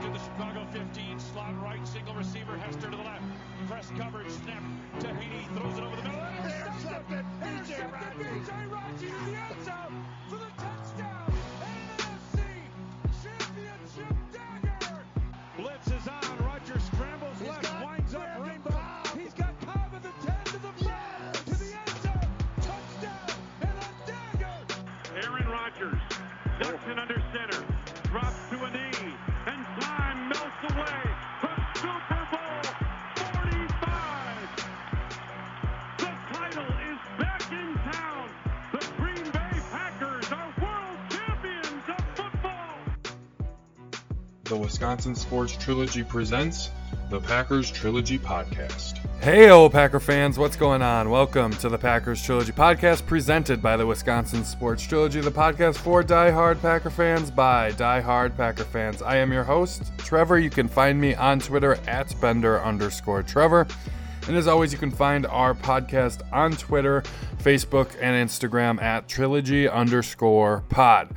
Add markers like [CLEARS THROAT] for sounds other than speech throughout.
To the Chicago 15, slot right, single receiver, Hester to the left. Press coverage, snap. Tahiti throws it over the middle. Intercepted. Raji. B.J. Raji to the end zone for the Wisconsin Sports Trilogy presents the Packers Trilogy Podcast. Hey, old Packer fans, what's going on? Welcome to the Packers Trilogy Podcast presented by the Wisconsin Sports Trilogy, the podcast for die-hard Packer fans by die-hard Packer fans. I am your host, Trevor. You can find me on Twitter at Bender underscore Trevor. And as always, you can find our podcast on Twitter, Facebook, and Instagram at trilogy underscore pod.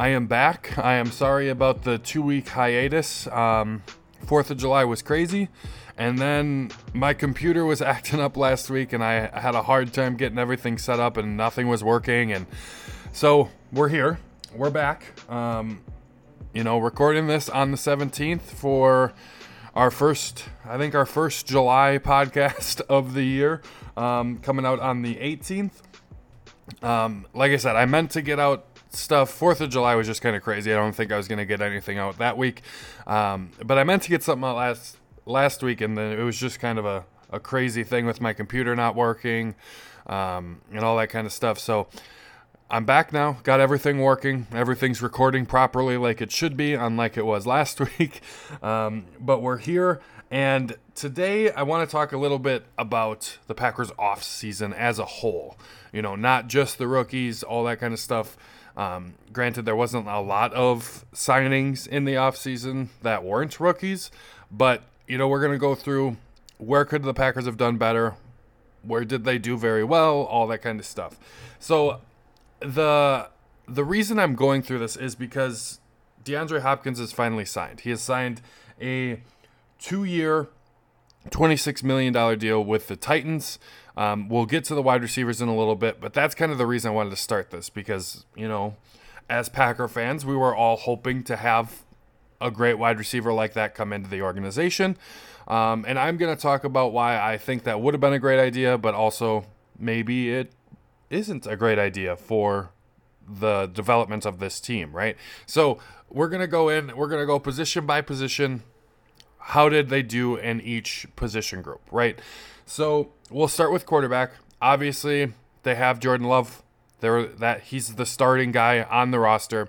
I am back. I am sorry about the two week hiatus. Um, Fourth of July was crazy. And then my computer was [LAUGHS] acting up last week, and I had a hard time getting everything set up, and nothing was working. And so we're here. We're back. Um, you know, recording this on the 17th for our first, I think, our first July [LAUGHS] podcast of the year, um, coming out on the 18th. Um, like I said, I meant to get out stuff. Fourth of July was just kind of crazy. I don't think I was going to get anything out that week, um, but I meant to get something out last last week, and then it was just kind of a, a crazy thing with my computer not working um, and all that kind of stuff. So I'm back now. Got everything working. Everything's recording properly like it should be, unlike it was [LAUGHS] last week. Um, but we're here. And today I want to talk a little bit about the Packers off season as a whole. You know, not just the rookies, all that kind of stuff. Um, granted, there wasn't a lot of signings in the offseason that weren't rookies, but you know, we're going to go through where could the Packers have done better, where did they do very well, all that kind of stuff. So the the reason I'm going through this is because DeAndre Hopkins is finally signed. He has signed a two-year, $26 million deal with the Titans. Um, we'll get to the wide receivers in a little bit, but that's kind of the reason I wanted to start this because, you know, as Packer fans, we were all hoping to have a great wide receiver like that come into the organization. Um, and I'm going to talk about why I think that would have been a great idea, but also maybe it isn't a great idea for the development of this team, right? So we're going to go in, we're going to go position by position. How did they do in each position group, right? So we'll start with quarterback. Obviously, they have Jordan Love. They're, that he's the starting guy on the roster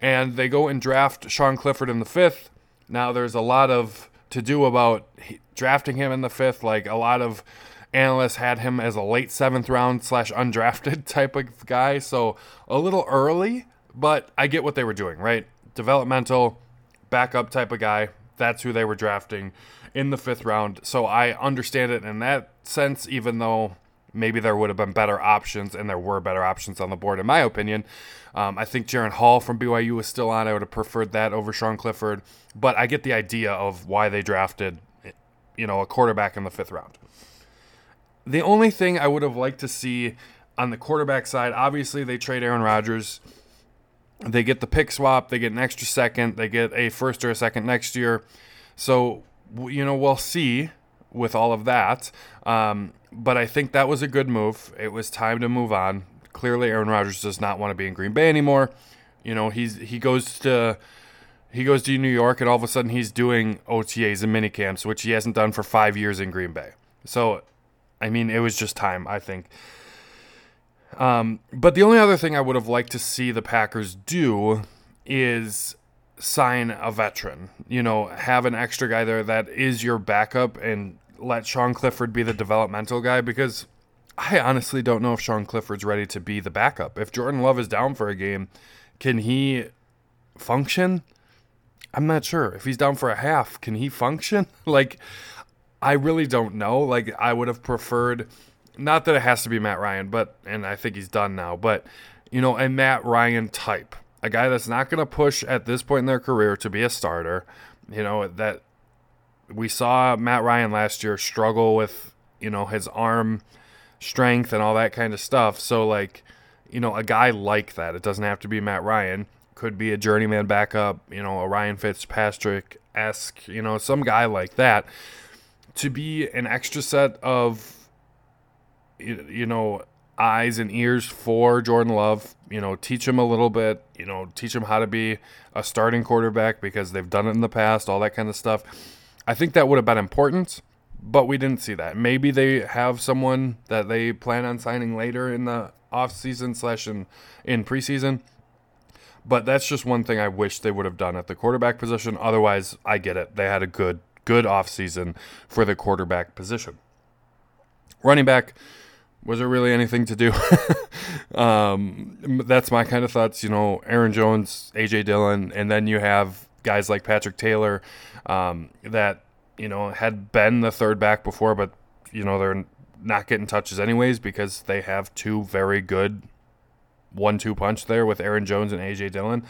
and they go and draft Sean Clifford in the fifth. Now there's a lot of to do about drafting him in the fifth. Like a lot of analysts had him as a late seventh round slash undrafted [LAUGHS] type of guy, so a little early. But I get what they were doing, right? Developmental, backup type of guy. That's who they were drafting in the fifth round. So I understand it in that sense, even though maybe there would have been better options, and there were better options on the board, in my opinion. Um, I think Jaren Hall from BYU was still on. I would have preferred that over Sean Clifford, but I get the idea of why they drafted, you know, a quarterback in the fifth round. The only thing I would have liked to see on the quarterback side, obviously they trade Aaron Rodgers. They get the pick swap. They get an extra second. They get a first or a second next year. So, you know, we'll see with all of that. Um, but I think that was a good move. It was time to move on. Clearly, Aaron Rodgers does not want to be in Green Bay anymore. You know, he's he goes to he goes to New York, and all of a sudden he's doing OTAs and mini camps, which he hasn't done for five years in Green Bay. So, I mean, it was just time. I think. Um, but the only other thing I would have liked to see the Packers do is sign a veteran. You know, have an extra guy there that is your backup and let Sean Clifford be the developmental guy because I honestly don't know if Sean Clifford's ready to be the backup. If Jordan Love is down for a game, can he function? I'm not sure. If he's down for a half, can he function? [LAUGHS] like, I really don't know. Like, I would have preferred, not that it has to be Matt Ryan, but, and I think he's done now, but, you know, a Matt Ryan type. A guy that's not going to push at this point in their career to be a starter. You know, that we saw Matt Ryan last year struggle with, you know, his arm strength and all that kind of stuff. So, like, you know, a guy like that, it doesn't have to be Matt Ryan, could be a journeyman backup, you know, a Ryan Fitzpatrick esque, you know, some guy like that, to be an extra set of, you know, eyes and ears for Jordan Love. You know, teach him a little bit. You know, teach him how to be a starting quarterback because they've done it in the past. All that kind of stuff. I think that would have been important, but we didn't see that. Maybe they have someone that they plan on signing later in the off season slash in in preseason. But that's just one thing I wish they would have done at the quarterback position. Otherwise, I get it. They had a good good off season for the quarterback position. Running back, was there really anything to do? [LAUGHS] um, that's my kind of thoughts. You know, Aaron Jones, AJ Dillon, and then you have guys like Patrick Taylor um, that you know had been the third back before, but you know they're not getting touches anyways because they have two very good one-two punch there with Aaron Jones and AJ Dillon.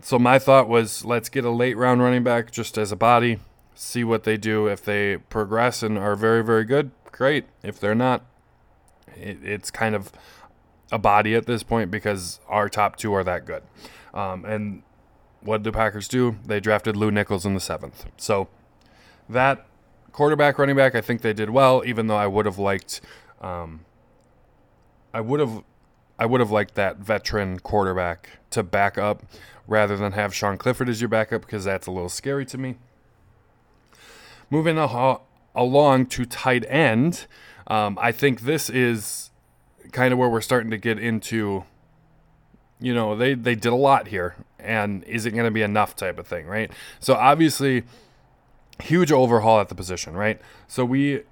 So my thought was let's get a late round running back just as a body, see what they do. If they progress and are very very good, great. If they're not, it, it's kind of a body at this point because our top two are that good. Um, and what the Packers do? They drafted Lew Nichols in the seventh. So that quarterback, running back, I think they did well. Even though I would have liked, um, I would have, I would have liked that veteran quarterback to back up rather than have Sean Clifford as your backup because that's a little scary to me. Moving along to tight end, um, I think this is kind of where we're starting to get into. You know, they they did a lot here, and is it going to be enough type of thing, right? So obviously, huge overhaul at the position, right? So we,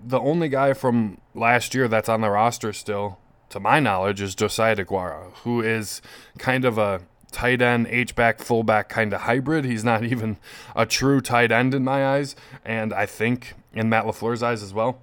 the only guy from last year that's on the roster still, to my knowledge, is Josiah DeGuara, who is kind of a tight end, H back, fullback kind of hybrid. He's not [LAUGHS] even a true tight end in my eyes, and I think in Matt LaFleur's eyes as well.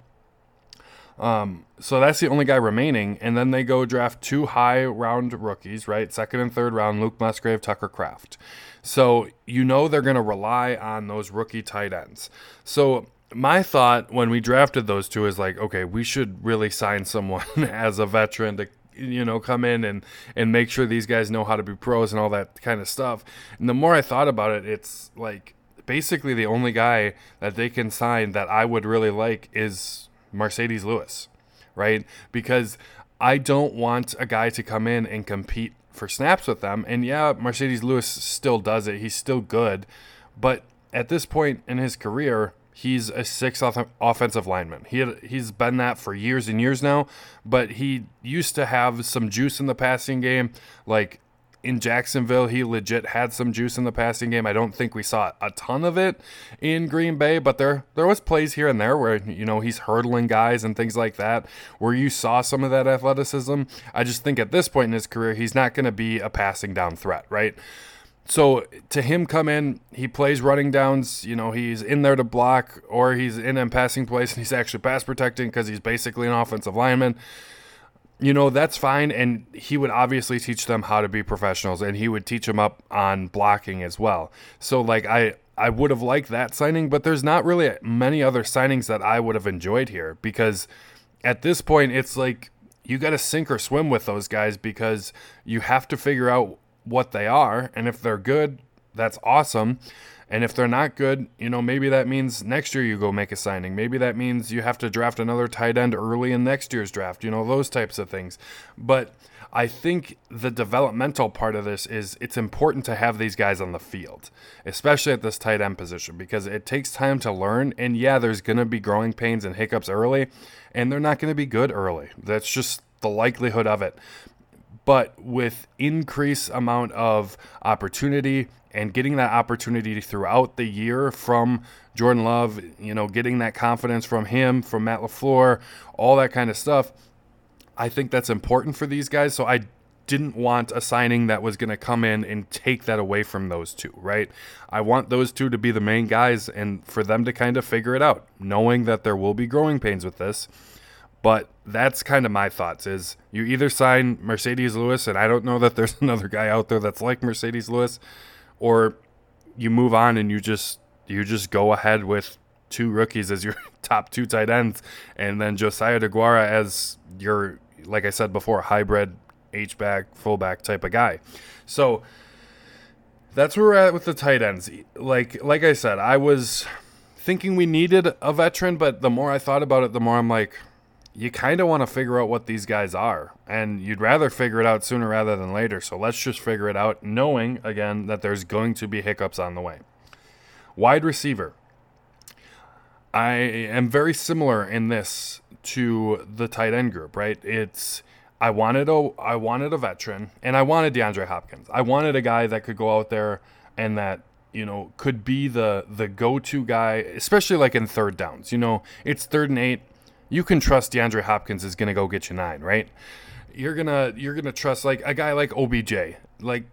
Um, so that's the only guy remaining, and then they go draft two high round rookies, right? Second and third round, Luke Musgrave, Tucker Kraft. So you know they're going to rely on those rookie tight ends. So my thought when we drafted those two is like, okay, we should really sign someone [LAUGHS] as a veteran to you know come in and and make sure these guys know how to be pros and all that kind of stuff. And the more I thought about it, it's like basically the only guy that they can sign that I would really like is Marcedes Lewis, right? Because I don't want a guy to come in and compete for snaps with them. And yeah, Marcedes Lewis still does it. He's still good. But at this point in his career, he's a six off- offensive lineman. He had, he's been that for years and years now, but he used to have some juice in the passing game. Like in Jacksonville, he legit had some juice in the passing game. I don't think we saw a ton of it in Green Bay, but there there was plays here and there where you know he's hurdling guys and things like that, where you saw some of that athleticism. I just think at this point in his career, he's not going to be a passing down threat, right? So to him come in, he plays running downs. You know, he's in there to block, or he's in and passing plays, and he's actually pass protecting because he's basically an offensive lineman you know, that's fine. And he would obviously teach them how to be professionals and he would teach them up on blocking as well. So, like, I. I would have liked that signing, but there's not really many other signings that I would have enjoyed here because at this point it's like you got to sink or swim with those guys because you have to figure out what they are and if they're good, that's awesome. And if they're not good, you know, maybe that means next year you go make a signing. Maybe that means you have to draft another tight end early in next year's draft, you know, those types of things. But I think the developmental part of this is it's important to have these guys on the field, especially at this tight end position, because it takes time to learn. And yeah, there's going to be growing pains and hiccups early, and they're not going to be good early. That's just the likelihood of it but with increased amount of opportunity and getting that opportunity throughout the year from Jordan Love, you know, getting that confidence from him, from Matt LaFleur, all that kind of stuff. I think that's important for these guys. So I didn't want a signing that was going to come in and take that away from those two, right? I want those two to be the main guys and for them to kind of figure it out, knowing that there will be growing pains with this. But that's kind of my thoughts is you either sign Marcedes Lewis and I don't know that there's [LAUGHS] another guy out there that's like Marcedes Lewis or you move on and you just you just go ahead with two rookies as your [LAUGHS] top two tight ends, and then Josiah DeGuara as your, like I said before, hybrid H back, fullback type of guy. So that's where we're at with the tight ends. Like like I said, I was thinking we needed a veteran, but the more I thought about it, the more I'm like, you kind of want to figure out what these guys are, and you'd rather figure it out sooner rather than later. So let's just figure it out, knowing again that there's going to be hiccups on the way. Wide receiver. I am very similar in this to the tight end group, right? It's I wanted a I wanted a veteran and I wanted DeAndre Hopkins. I wanted a guy that could go out there and that you know could be the the go-to guy, especially like in third downs. You know, it's third and 8. You can trust DeAndre Hopkins is going to go get you 9, right? You're going to you're to trust like a guy like OBJ. Like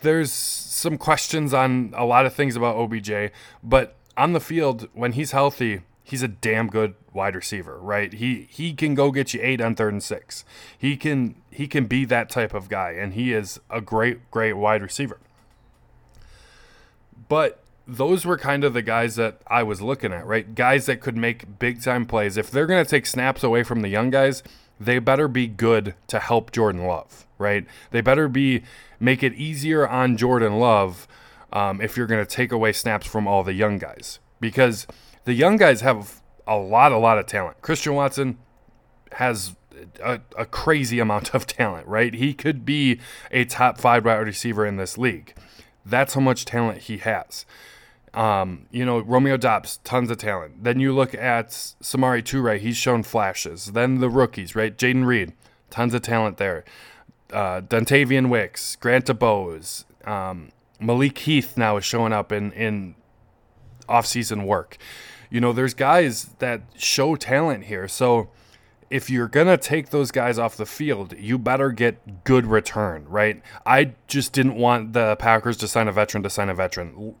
there's some questions on a lot of things about OBJ, but on the field when he's healthy, he's a damn good wide receiver, right? He he can go get you eight on third and six. He can he can be that type of guy, and he is a great great wide receiver. But those were kind of the guys that I was looking at, right? Guys that could make big time plays. If they're going to take snaps away from the young guys, they better be good to help Jordan Love, right? They better be make it easier on Jordan Love um, if you're going to take away snaps from all the young guys because the young guys have a lot, a lot of talent. Christian Watson has a, a, crazy amount of talent, right? He could be a top five wide receiver in this league. That's how much talent he has. Um, you know, Romeo Doubs, tons of talent. Then you look at Samori Toure, he's shown flashes. Then the rookies, right? Jayden Reed, tons of talent there. Uh, Dontayvion Wicks, Grant DuBose, um, Malik Heath now is showing up in in off-season work. You know, there's guys that show talent here. So if you're going to take those guys off the field, you better get good return, right? I just didn't want the Packers to sign a veteran to sign a veteran,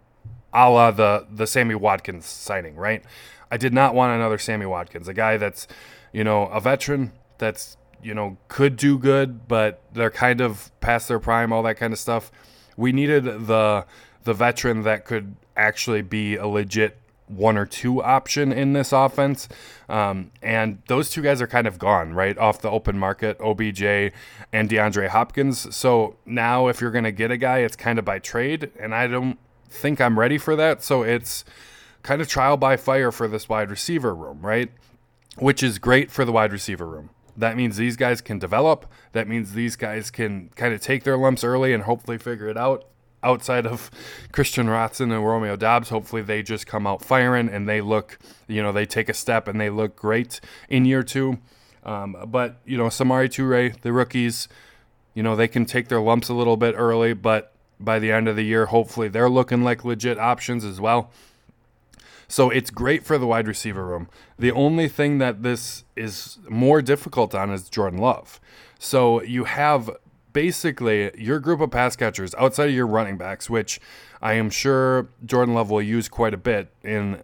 a la the, the Sammy Watkins signing, right? I did not want another Sammy Watkins, a guy that's, you know, a veteran that's, you know, could do good, but they're kind of past their prime, all that kind of stuff. We needed the the veteran that could actually be a legit one or two option in this offense. Um, and those two guys are kind of gone, right? Off the open market, OBJ and DeAndre Hopkins. So now if you're going to get a guy, it's kind of by trade. And I don't think I'm ready for that. So it's kind of trial by fire for this wide receiver room, right? Which is great for the wide receiver room. That means these guys can develop. That means these guys can kind of take their lumps early and hopefully figure it out outside of [LAUGHS] Christian Watson and Romeo Doubs, hopefully they just come out firing and they look, you know, they take a step and they look great in year two. Um, but, you know, Samori Toure, the rookies, you know, they can take their lumps a little bit early, but by the end of the year, hopefully they're looking like legit options as well. So it's great for the wide receiver room. The only thing that this is more difficult on is Jordan Love. So you have basically your group of pass catchers outside of your running backs, which I am sure Jordan Love will use quite a bit in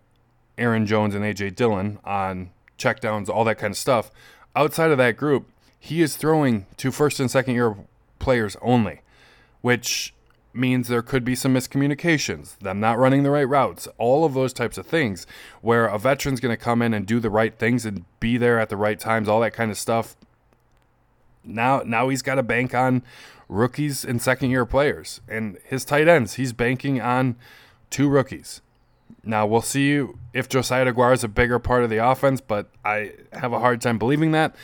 Aaron Jones and AJ Dillon on checkdowns, all that kind of stuff. Outside of that group, he is throwing to first and second year players only, which means there could be some miscommunications, them not running the right routes, all of those types of things, where a veteran's going to come in and do the right things and be there at the right times, all that kind of stuff. Now now he's got to bank on rookies and second year players and his tight ends he's banking on two rookies. Now we'll see if josiah DeGuara is a bigger part of the offense but i have a hard time believing that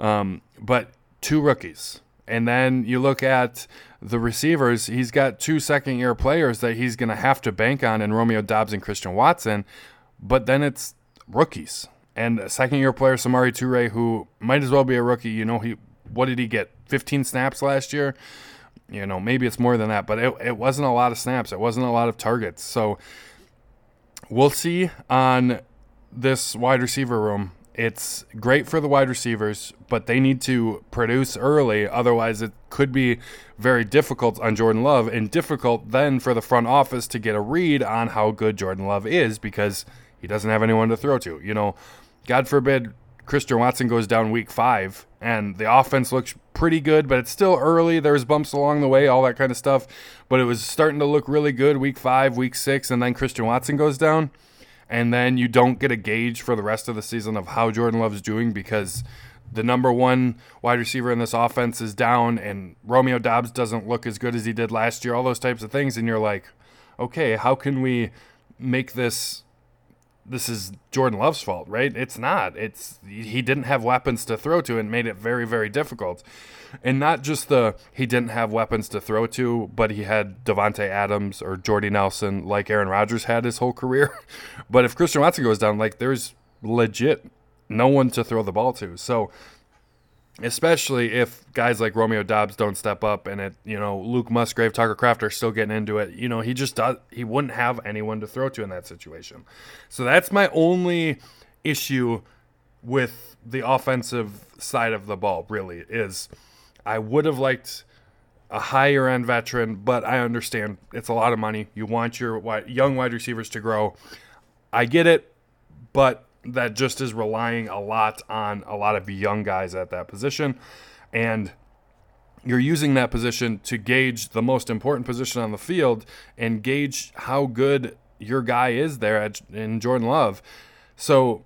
um, but two rookies and then you look at the receivers he's got two second year players that he's going to have to bank on in romeo Doubs and christian watson but then it's rookies and second year player Samori toure who might as well be a rookie you know he what did he get? 15 snaps last year. You know, maybe it's more than that, but it, it wasn't a lot of snaps. It wasn't a lot of targets. So we'll see on this wide receiver room. It's great for the wide receivers, but they need to produce early. Otherwise, it could be very difficult on Jordan Love and difficult then for the front office to get a read on how good Jordan Love is because he doesn't have anyone to throw to. You know, God forbid Christian Watson goes down week five, and the offense looks pretty good, but it's still early. There's bumps along the way, all that kind of stuff. But it was starting to look really good week five, week six, and then Christian Watson goes down. And then you don't get a gauge for the rest of the season of how Jordan Love's doing because the number one wide receiver in this offense is down, and Romeo Doubs doesn't look as good as he did last year, all those types of things. And you're like, okay, how can we make this this is Jordan Love's fault, right? It's not. It's he didn't have weapons to throw to and made it very very difficult. And not just the he didn't have weapons to throw to, but he had Davante Adams or Jordy Nelson like Aaron Rodgers had his whole [LAUGHS] career. but if Christian Watson goes down, like there's legit no one to throw the ball to. So especially if guys like Romeo Doubs don't step up and it, you know, Luke Musgrave, Tucker Kraft are still getting into it. You know, he just does he wouldn't have anyone to throw to in that situation. So that's my only issue with the offensive side of the ball really is I would have liked a higher end veteran, but I understand it's a lot of money. You want your young wide receivers to grow. I get it, but that just is relying a lot on a lot of young guys at that position. And you're using that position to gauge the most important position on the field and gauge how good your guy is there at, in Jordan Love. So,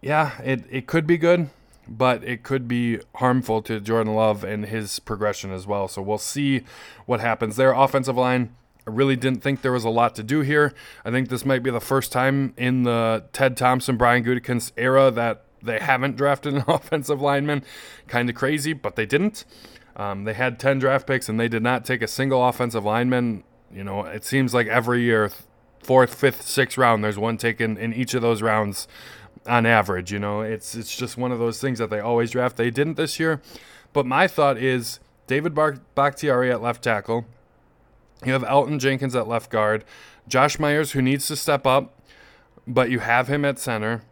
yeah, it, it could be good, but it could be harmful to Jordan Love and his progression as well. So we'll see what happens there. Offensive line, I really didn't think there was a lot to do here. I think this might be the first time in the Ted Thompson, Brian Gutekunst era that they haven't drafted an [LAUGHS] offensive lineman. Kind of crazy, but they didn't. Um, they had 10 draft picks and they did not take a single offensive lineman. You know, it seems like every year, fourth, fifth, sixth round, there's one taken in each of those rounds on average. You know, it's it's just one of those things that they always draft. They didn't this year, but my thought is David Bakhtiari at left tackle, you have Elgton Jenkins at left guard, Josh Myers, who needs to step up, but you have him at center.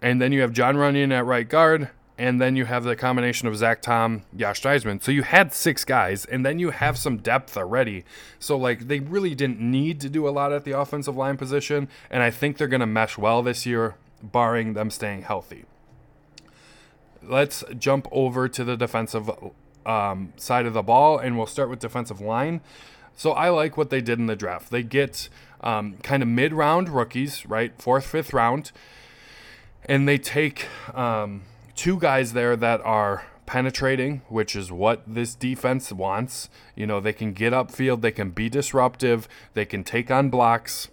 And then you have Jon Runyan at right guard. And then you have the combination of Zach Tom, Yosh Nijman. So you had six guys, and then you have some depth already. So, like, they really didn't need to do a lot at the offensive line position. And I think they're going to mesh well this year, barring them staying healthy. Let's jump over to the defensive um, side of the ball, and we'll start with defensive line. So I like what they did in the draft. They get um, kind of mid round rookies, right? Fourth, fifth round. And they take um, two guys there that are penetrating, which is what this defense wants. You know, they can get upfield, they can be disruptive, they can take on blocks.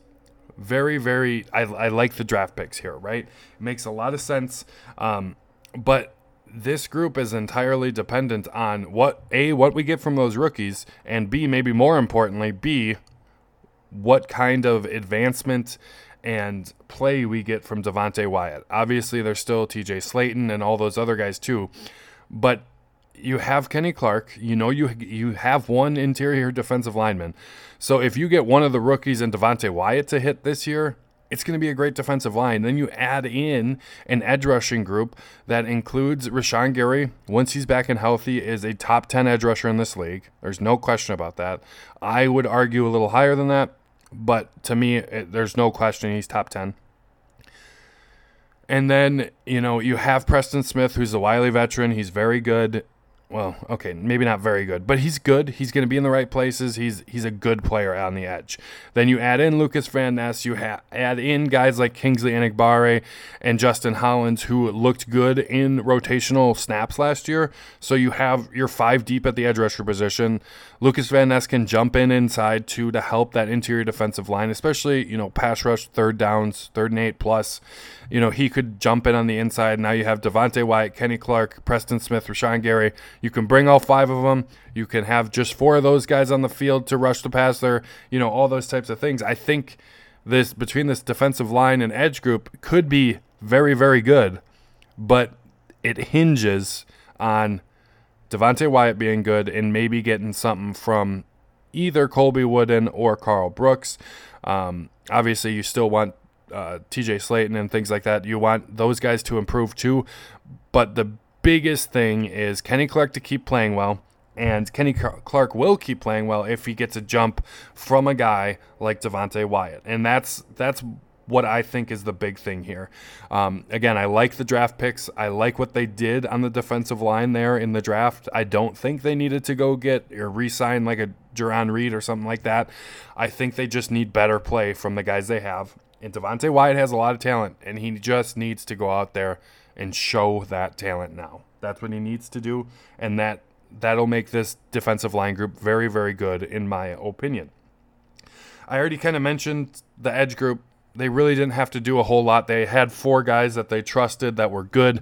Very, very, I, I like the draft picks here, right? Makes a lot of sense. Um, but this group is entirely dependent on what a what we get from those rookies and b maybe more importantly b what kind of advancement and play we get from Devonte Wyatt. Obviously there's still TJ Slaton and all those other guys too. But you have Kenny Clark, you know you you have one interior defensive lineman. So if you get one of the rookies and Devonte Wyatt to hit this year, it's going to be a great defensive line. Then you add in an edge rushing group that includes Rashan Gary. Once he's back and healthy, is a top 10 edge rusher in this league. There's no question about that. I would argue a little higher than that, but to me, it, there's no question he's top 10. And then, you know, you have Preston Smith, who's a wily veteran. He's very good well, okay, maybe not very good, but he's good. He's going to be in the right places. He's he's a good player on the edge. Then you add in Lucas Van Ness. You ha- add in guys like Kingsley Enagbare and Justin Hollins, who looked good in rotational snaps last year. So you have your five deep at the edge rusher position. Lucas Van Ness can jump in inside too to help that interior defensive line, especially you know pass rush, third downs, third and eight plus. You know he could jump in on the inside. Now you have Devonte Wyatt, Kenny Clark, Preston Smith, Rashan Gary. You can bring all five of them. You can have just four of those guys on the field to rush the passer. You know all those types of things. I think this between this defensive line and edge group could be very very good, but it hinges on Devonte Wyatt being good and maybe getting something from either Colby Wooden or Karl Brooks. Um, obviously, you still want uh, TJ Slaton and things like that. You want those guys to improve too. But the biggest thing is Kenny Clark to keep playing well. And Kenny Clark will keep playing well if he gets a jump from a guy like Devonte Wyatt. And that's that's what I think is the big thing here. Um, again, I like the draft picks. I like what they did on the defensive line there in the draft. I don't think they needed to go get or re-sign like a Jarran Reed or something like that. I think they just need better play from the guys they have. And Devonte Wyatt has a lot of talent, and he just needs to go out there and show that talent now. That's what he needs to do, and that that'll make this defensive line group very, very good in my opinion. I already kind of mentioned the edge group. They really didn't have to do a whole lot. They had four guys that they trusted that were good.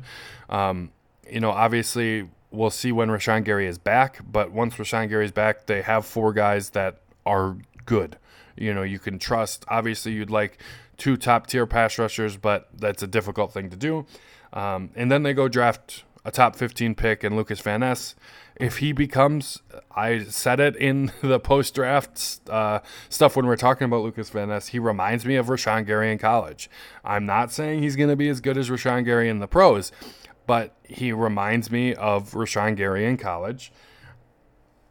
Um, you know, obviously, we'll see when Rashan Gary is back, but once Rashan Gary is back, they have four guys that are good. You know, you can trust. Obviously, you'd like two top tier pass rushers, but that's a difficult thing to do. Um, and then they go draft a top 15 pick in Lucas Van Ness. If he becomes, I said it in [LAUGHS] the post draft uh, stuff when we are talking about Lucas Van Ness, he reminds me of Rashan Gary in college. I'm not saying he's going to be as good as Rashan Gary in the pros, but he reminds me of Rashan Gary in college.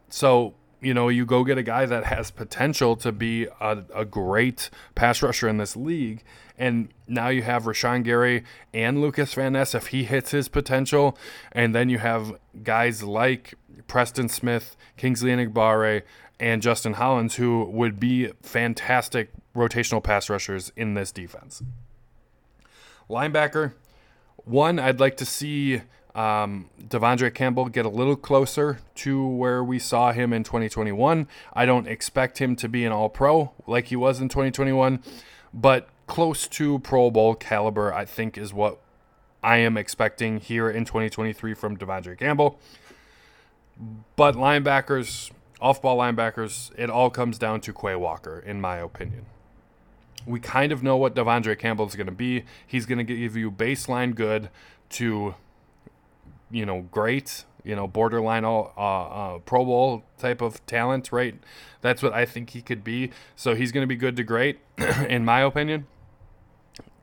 So, you know, you go get a guy that has potential to be a, a great pass rusher in this league. And now you have Rashan Gary and Lucas Van Ness if he hits his potential. And then you have guys like Preston Smith, Kingsley Enagbare, and Justin Hollins who would be fantastic rotational pass rushers in this defense. Linebacker, one, I'd like to see um, De'Vondre Campbell get a little closer to where we saw him in 2021. I don't expect him to be an all pro like he was in 2021, but close to Pro Bowl caliber, I think, is what I am expecting here in 2023 from De'Vondre Campbell. But linebackers, off ball linebackers, it all comes down to Quay Walker, in my opinion. We kind of know what De'Vondre Campbell is going to be. He's going to give you baseline good to you know, great, you know, borderline all uh, uh, Pro Bowl type of talent, right? That's what I think he could be. So he's going to be good to great, [CLEARS THROAT] in my opinion.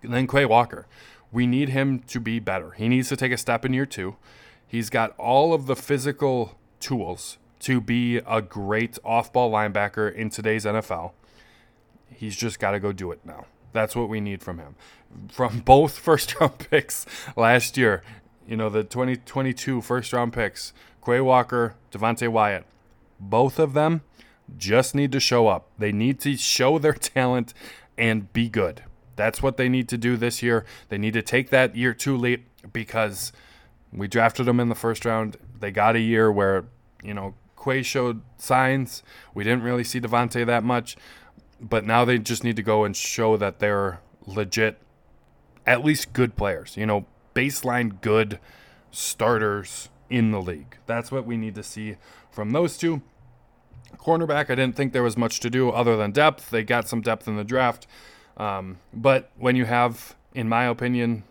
And then Quay Walker, we need him to be better. He needs to take a step in year two. He's got all of the physical tools to be a great off-ball linebacker in today's NFL. He's just got to go do it now. That's what we need from him. From [LAUGHS] both first round picks last year, you know, the 2022 first round picks, Quay Walker, Devonte Wyatt, both of them just need to show up. They need to show their [LAUGHS] talent and be good. That's what they need to do this year. They need to take that year two leap because we drafted them in the first round. They got a year where, you know, Quay showed signs. We didn't really see Devonte that much, but now they just need to go and show that they're legit, at least good players. You know, baseline good starters in the league. That's what we need to see from those two. Cornerback, I didn't think there was much to do other than depth. They got some depth in the draft. Um, but when you have, in my opinion,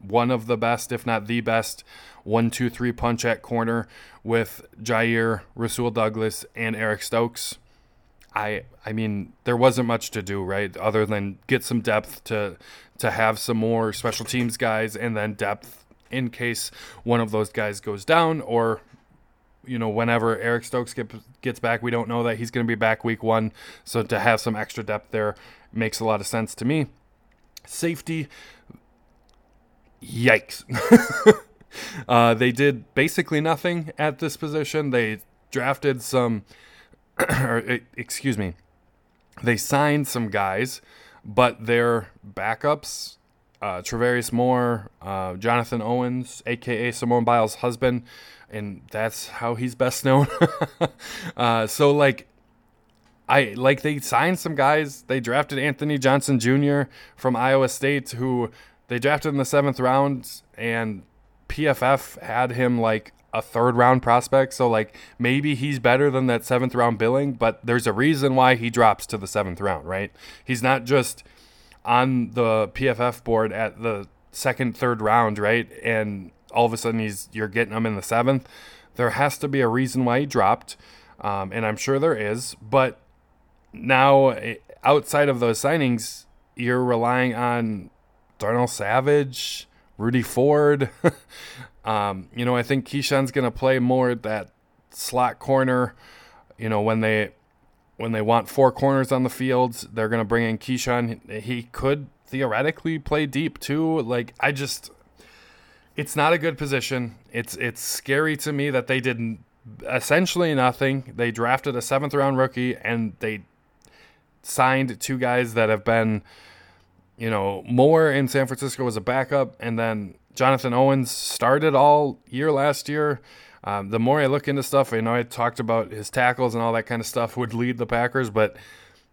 one of the best, if not the best, one, two, three punch at corner with Jaire, Rasul Douglas, and Eric Stokes. I I mean, there wasn't much to do, right? Other than get some depth to to have some more special teams guys and then depth in case one of those guys goes down or you know whenever Eric Stokes get, gets back we don't know that he's going to be back week 1 so to have some extra depth there makes a lot of sense to me. Safety yikes. [LAUGHS] Uh, they did basically nothing at this position. They drafted some [CLEARS THROAT] or excuse me they signed some guys but their backups, uh, Tarvarius Moore, uh, Jonathan Owens, aka Simone Biles' husband, and that's how he's best known. [LAUGHS] uh, so like, I like they signed some guys. They drafted Anthony Johnson Jr. from Iowa State, who they drafted in the seventh round, and PFF had him like a third round prospect. So like maybe he's better than that seventh round billing, but there's a reason why he drops to the seventh round, right? He's not just on the PFF board at the second, third round, right? And all of a sudden he's you're getting him in the seventh. There has to be a reason why he dropped, um, and I'm sure there is. But now, eh, outside of those signings, you're relying on Darnell Savage, Rudy Ford. [LAUGHS] Um, you know, I think Keisean's going to play more that slot corner. You know, when they when they want four corners on the field, they're going to bring in Keisean. He could theoretically play deep too. Like I just, it's not a good position. It's it's scary to me that they did essentially nothing. They drafted a seventh round rookie and they signed two guys that have been, you know, Moore in San Francisco as a backup, and then Jonathan Owens started all year last year. Um, the more I look into stuff, I know I talked about his tackles and all that kind of stuff would lead the Packers, but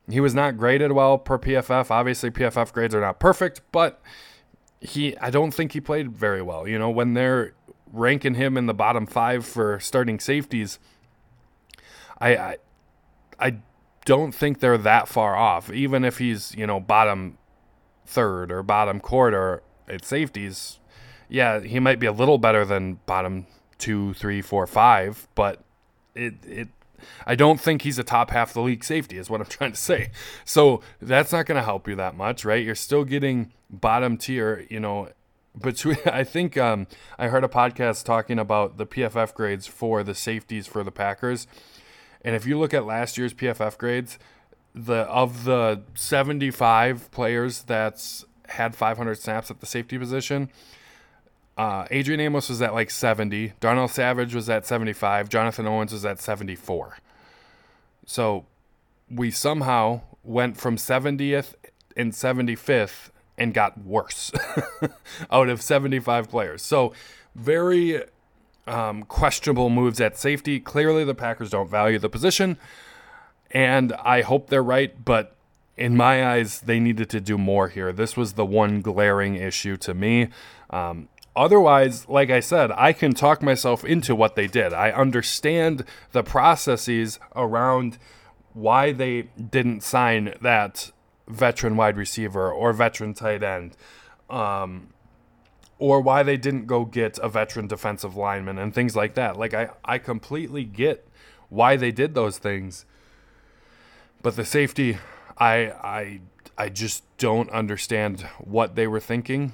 he was not graded well per PFF. Obviously, PFF grades are not perfect, but he I don't think he played very well. You know, when they're ranking him in the bottom five for starting safeties, I I, I don't think they're that far off. Even if he's you know bottom third or bottom quarter at safeties, yeah, he might be a little better than bottom two, three, four, five, but it it I don't think he's a top half of the league safety, is what I'm [LAUGHS] trying to say. So that's not going to help you that much, right? You're still getting bottom tier, you know. Between, [LAUGHS] I think um, I heard a podcast talking about the PFF grades for the safeties for the Packers, and if you look at last year's PFF grades, the of the 75 players that's had 500 snaps at the safety position, uh, Adrian Amos was at like 70. Darnell Savage was at 75. Jonathan Owens was at 74. So we somehow went from 70th and 75th and got worse [LAUGHS] out of 75 players. So very um, questionable moves at safety. Clearly, the Packers don't value the position. And I hope they're right, but in my eyes, they needed to do more here. This was the one glaring issue to me. Um, Otherwise, like I said, I can talk myself into what they did. I understand the processes around why they didn't sign that veteran wide receiver or veteran tight end, um, or why they didn't go get a veteran defensive lineman and things like that. Like, I, I completely get why they did those things. But the safety, I, I, I just don't understand what they were thinking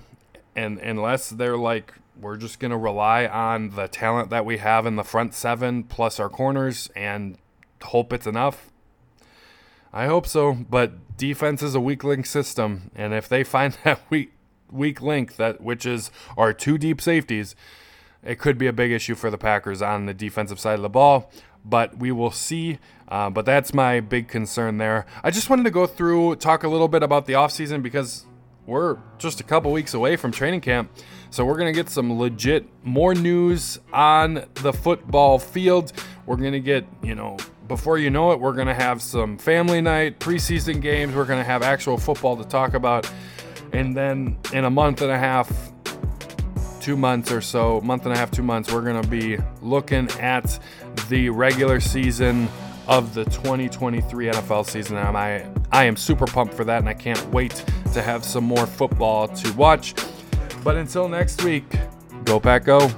and unless they're like we're just going to rely on the talent that we have in the front seven plus our corners and hope it's enough. I hope so, but defense is a weak link system, and if they find [LAUGHS] that weak weak link that which is our two deep safeties, it could be a big issue for the Packers on the defensive side of the ball. But we will see. Uh, but that's my big concern there. I just wanted to go through, talk a little bit about the offseason because we're just a couple weeks away from training camp. So we're going to get some legit more news on the football field. We're going to get, you know, before you know it, we're going to have some family night, preseason games. We're going to have actual football to talk about. And then in a month and a half, two months or so, month and a half, two months, we're going to be looking at the regular season of the 2023 NFL season. And I, I am super pumped for that, and I can't wait to have some more football to watch. But until next week, go Pack Go.